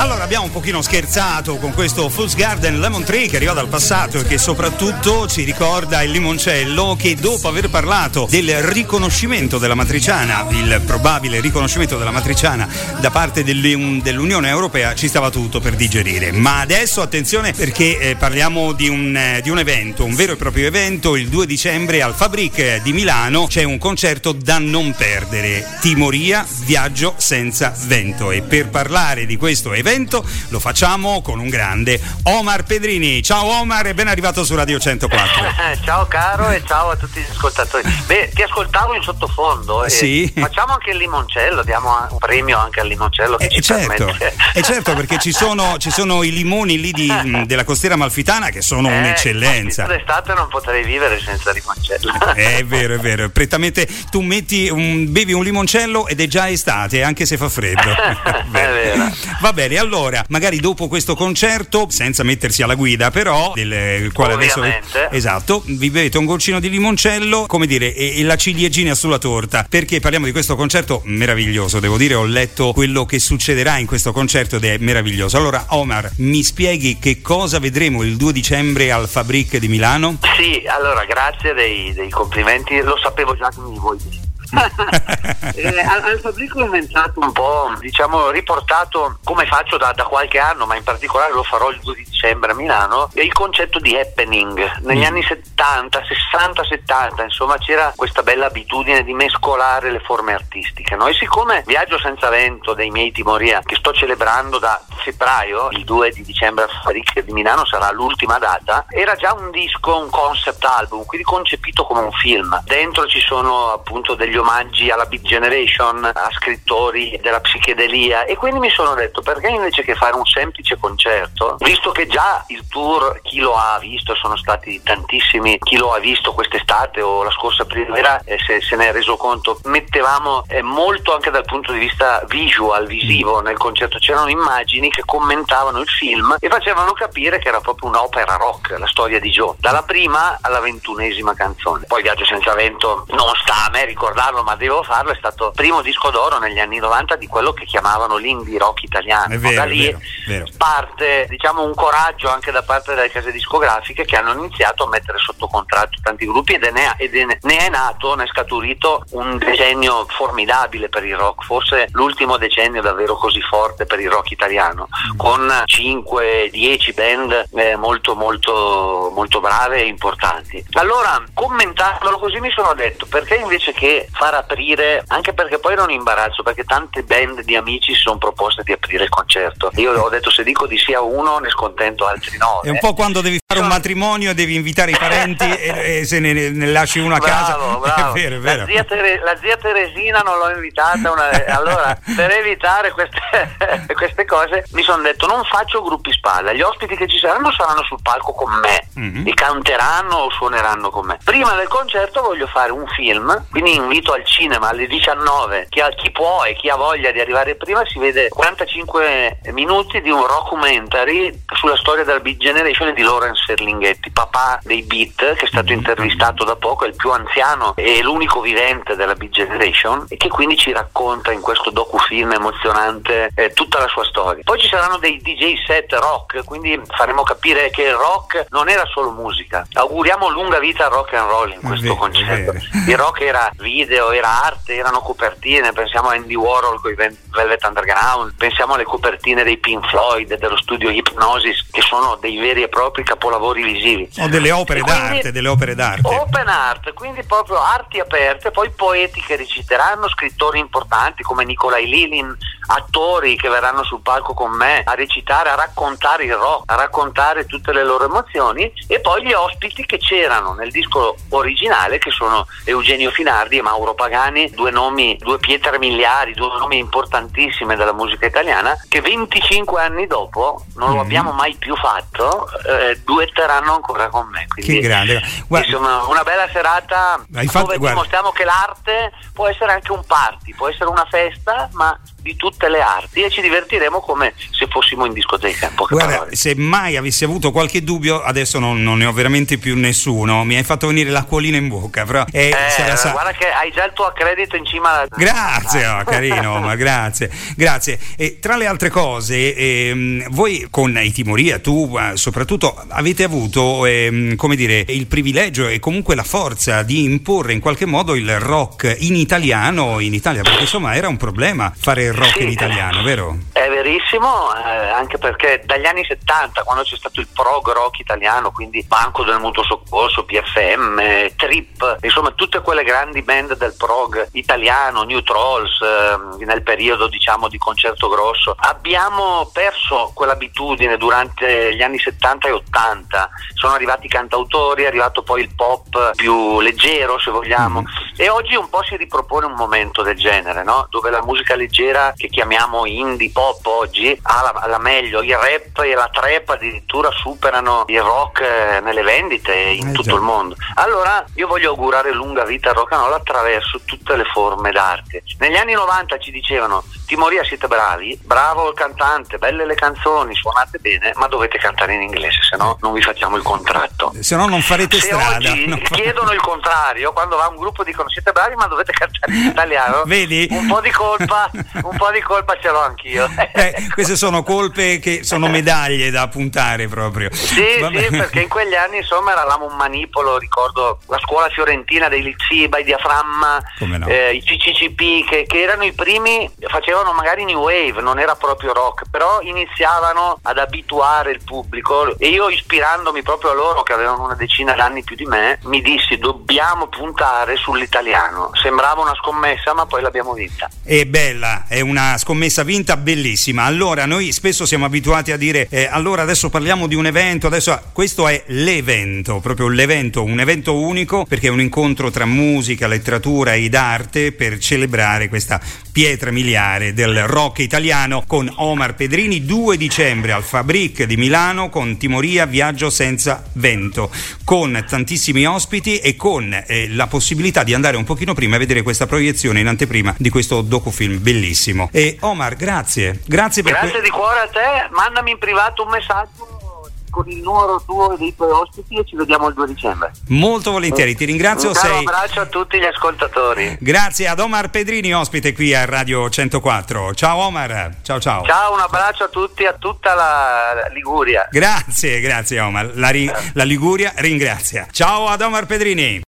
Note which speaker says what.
Speaker 1: Allora abbiamo un pochino scherzato con questo Fool's Garden Lemon Tree che arriva dal passato e che soprattutto ci ricorda il limoncello che dopo aver parlato del riconoscimento della matriciana, il probabile riconoscimento della matriciana da parte dell'Unione Europea ci stava tutto per digerire. Ma adesso attenzione perché eh, parliamo di un, eh, di un evento, un vero e proprio evento, il 2 dicembre al Fabric di Milano c'è un concerto da non perdere, Timoria, viaggio senza vento. E per parlare di questo evento evento lo facciamo con un grande Omar Pedrini. Ciao Omar e ben arrivato su Radio 104.
Speaker 2: ciao caro e ciao a tutti gli ascoltatori. Beh, ti ascoltavo in sottofondo e
Speaker 1: sì.
Speaker 2: facciamo anche il limoncello, diamo un premio anche al limoncello. Che
Speaker 1: eh, ci certo, eh, certo, perché ci sono, ci sono, i limoni lì di, della costiera malfitana che sono eh, un'eccellenza.
Speaker 2: D'estate non potrei vivere senza limoncello.
Speaker 1: è vero, è vero. Prettamente tu metti un, bevi un limoncello ed è già estate, anche se fa freddo.
Speaker 2: è vero.
Speaker 1: Va bene, allora, magari dopo questo concerto, senza mettersi alla guida, però, del quale adesso. Esatto, vi bevete un goccino di limoncello, come dire, e, e la ciliegina sulla torta, perché parliamo di questo concerto meraviglioso. Devo dire, ho letto quello che succederà in questo concerto ed è meraviglioso. Allora, Omar, mi spieghi che cosa vedremo il 2 dicembre al Fabric di Milano?
Speaker 2: Sì, allora, grazie dei, dei complimenti, lo sapevo già che mi vuoi eh, al Fabrico ho inventato un po', diciamo, riportato come faccio da, da, qualche anno, ma in particolare lo farò il 2 dicembre a Milano, è il concetto di happening. Negli mm. anni 70, 60, 70, insomma, c'era questa bella abitudine di mescolare le forme artistiche. No? E siccome Viaggio senza vento dei miei Timoria, che sto celebrando da febbraio, il 2 di dicembre al Fabric di Milano sarà l'ultima data, era già un disco, un concept album, quindi concepito come un film. Dentro ci sono appunto degli omaggi alla Beat Generation, a scrittori della psichedelia e quindi mi sono detto perché invece che fare un semplice concerto, visto che già il tour chi lo ha visto, sono stati tantissimi, chi lo ha visto quest'estate o la scorsa primavera eh, se, se ne è reso conto, mettevamo eh, molto anche dal punto di vista visual, visivo nel concerto, c'erano immagini che commentavano il film e facevano capire che era proprio un'opera rock, la storia di Joe, dalla prima alla ventunesima canzone. Poi Viaggio senza vento non sta a me ricordare farlo, ma devo farlo, è stato primo disco d'oro negli anni 90 di quello che chiamavano l'indie rock italiano.
Speaker 1: Vero,
Speaker 2: da lì
Speaker 1: vero, vero.
Speaker 2: parte diciamo, un coraggio anche da parte delle case discografiche che hanno iniziato a mettere sotto contratto tanti gruppi ed, è, ed è, ne è nato, ne è scaturito un decennio formidabile per il rock, forse l'ultimo decennio davvero così forte per il rock italiano, con 5-10 band eh, molto molto molto brave e importanti. Allora, commentandolo così mi sono detto perché invece che far aprire, anche perché poi era un imbarazzo, perché tante band di amici si sono proposte di aprire il concerto. Io ho detto se dico di sì a uno ne scontento altri no.
Speaker 1: È un po' quando devi fare un matrimonio e devi invitare i parenti e, e, se ne, ne, lasci uno a casa.
Speaker 2: Bravo. È vero, è vero. La, zia Tere, la zia Teresina non l'ho invitata, una, allora per evitare queste, queste cose mi sono detto non faccio gruppi spalla, gli ospiti che ci saranno saranno sul palco con me mm-hmm. e canteranno o suoneranno con me. Prima del concerto voglio fare un film, quindi invito al cinema alle 19, chi, ha, chi, può e chi ha voglia di arrivare prima si vede 45 minuti di un documentary sulla storia della Beat Generation e di Lawrence Serlinghetti, papà dei Beat, che è stato intervistato da poco, è il più anziano e l'unico vivente della Beat Generation e che quindi ci racconta in questo docufilm emozionante eh, tutta la sua storia. Poi ci saranno dei DJ set rock, quindi faremo capire che il rock non era solo musica. Auguriamo lunga vita al rock and roll in questo concetto. Il rock era video video, era arte, erano copertine, pensiamo a Andy Warhol con i Velvet Underground, pensiamo alle copertine dei Pink Floyd, dello studio Hypnosis, che sono dei veri e propri capolavori visivi.
Speaker 1: O delle opere quindi, d'arte, delle opere d'arte.
Speaker 2: Open art, quindi proprio arti aperte, poi poeti che reciteranno, scrittori importanti come Nikolai Lilin, attori che verranno sul palco con me a recitare, a raccontare il rock, a raccontare tutte le loro emozioni e poi gli ospiti che c'erano nel disco originale che sono Eugenio Finardi e Mauro Pagani, due nomi, due pietre miliari, due nomi importantissime della musica italiana che 25 anni dopo non mm. lo abbiamo mai più fatto, eh, duetteranno ancora con me.
Speaker 1: Quindi, che grande.
Speaker 2: Guarda, insomma, una bella serata
Speaker 1: fatto,
Speaker 2: dove
Speaker 1: guarda.
Speaker 2: dimostriamo che l'arte può essere anche un party, può essere una festa, ma di tutte le arti e ci divertiremo come se fossimo in discoteca.
Speaker 1: Guarda,
Speaker 2: parole.
Speaker 1: se mai avessi avuto qualche dubbio, adesso non, non, ne ho veramente più nessuno. Mi hai fatto venire l'acquolina in bocca. Però,
Speaker 2: eh, eh, sa- guarda che hai già il tuo accredito in cima alla...
Speaker 1: Grazie, oh, carino, ma grazie. Grazie. E tra le altre cose, ehm, voi con i Timoria, tu eh, soprattutto, avete avuto ehm, come dire, il privilegio e comunque la forza di imporre in qualche modo il rock in italiano in Italia, perché insomma era un problema fare il rock
Speaker 2: sì,
Speaker 1: in italiano, vero?
Speaker 2: È verissimo, eh, anche perché dagli anni 70, quando c'è stato il prog rock italiano, quindi Banco del Mutuo Soccorso, PFM, Trip, insomma tutte quelle grandi band del prog italiano, New Trolls, eh, nel periodo diciamo di concerto grosso, abbiamo perso quell'abitudine durante gli anni 70 e 80, sono arrivati i cantautori, è arrivato poi il pop più leggero se vogliamo mm. e oggi un po' si ripropone un momento del genere, no? dove la musica leggera che chiamiamo indie pop oggi ha la, la meglio, il rap e la trap addirittura superano il rock eh, nelle vendite in eh tutto già. il mondo. Allora io voglio augurare lunga vita al rock and roll attraverso tutte le forme d'arte. Negli anni 90 ci dicevano Timoria siete bravi, bravo il cantante, belle le canzoni, suonate bene, ma dovete cantare in inglese, se no non vi facciamo il contratto.
Speaker 1: Se no non farete
Speaker 2: se
Speaker 1: strada.
Speaker 2: Oggi no. chiedono il contrario, quando va un gruppo dicono siete bravi ma dovete cantare in italiano.
Speaker 1: Vedi?
Speaker 2: Un po' di colpa, un po' di colpa ce l'ho anch'io.
Speaker 1: Eh, queste sono colpe che sono medaglie da puntare proprio.
Speaker 2: Sì, Vabbè. sì, perché in quegli anni insomma eravamo un manipolo, ricordo la scuola fiorentina dei Lizzi, by Diaframma, no. eh, i CCCP che, che erano i primi, facevano facevano magari new wave, non era proprio rock, però iniziavano ad abituare il pubblico e io ispirandomi proprio a loro che avevano una decina d'anni più di me, mi dissi dobbiamo puntare sull'italiano. Sembrava una scommessa, ma poi l'abbiamo vinta.
Speaker 1: È bella, è una scommessa vinta bellissima. Allora, noi spesso siamo abituati a dire eh, allora adesso parliamo di un evento, adesso questo è l'evento, proprio l'evento, un evento unico perché è un incontro tra musica, letteratura ed arte per celebrare questa pietra miliare del rock italiano con Omar Pedrini 2 dicembre al Fabric di Milano con Timoria Viaggio senza vento con tantissimi ospiti e con eh, la possibilità di andare un pochino prima a vedere questa proiezione in anteprima di questo docufilm bellissimo e Omar grazie grazie per
Speaker 2: grazie que- di cuore a te mandami in privato un messaggio con il numero tuo e dei tuoi ospiti e ci vediamo il 2 dicembre.
Speaker 1: Molto volentieri, ti ringrazio.
Speaker 2: Un sei... abbraccio a tutti gli ascoltatori.
Speaker 1: Grazie ad Omar Pedrini, ospite qui a Radio 104. Ciao Omar, ciao ciao.
Speaker 2: Ciao, un abbraccio a tutti, a tutta la Liguria.
Speaker 1: Grazie, grazie Omar. La, ri... la Liguria ringrazia. Ciao ad Omar Pedrini.